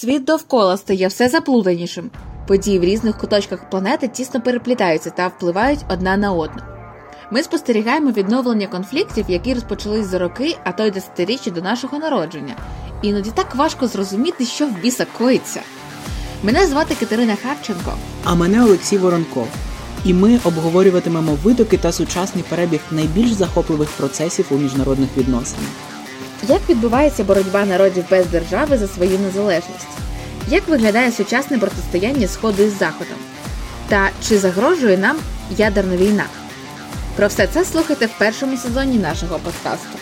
Світ довкола стає все заплутанішим. Події в різних куточках планети тісно переплітаються та впливають одна на одну. Ми спостерігаємо відновлення конфліктів, які розпочались за роки, а то й десятиріччя до нашого народження. Іноді так важко зрозуміти, що в біса коїться. Мене звати Катерина Харченко. А мене Олексій Воронков. І ми обговорюватимемо витоки та сучасний перебіг найбільш захопливих процесів у міжнародних відносинах. Як відбувається боротьба народів без держави за свою незалежність? Як виглядає сучасне протистояння Сходу із Заходом? Та чи загрожує нам ядерна війна? Про все це слухайте в першому сезоні нашого подкасту.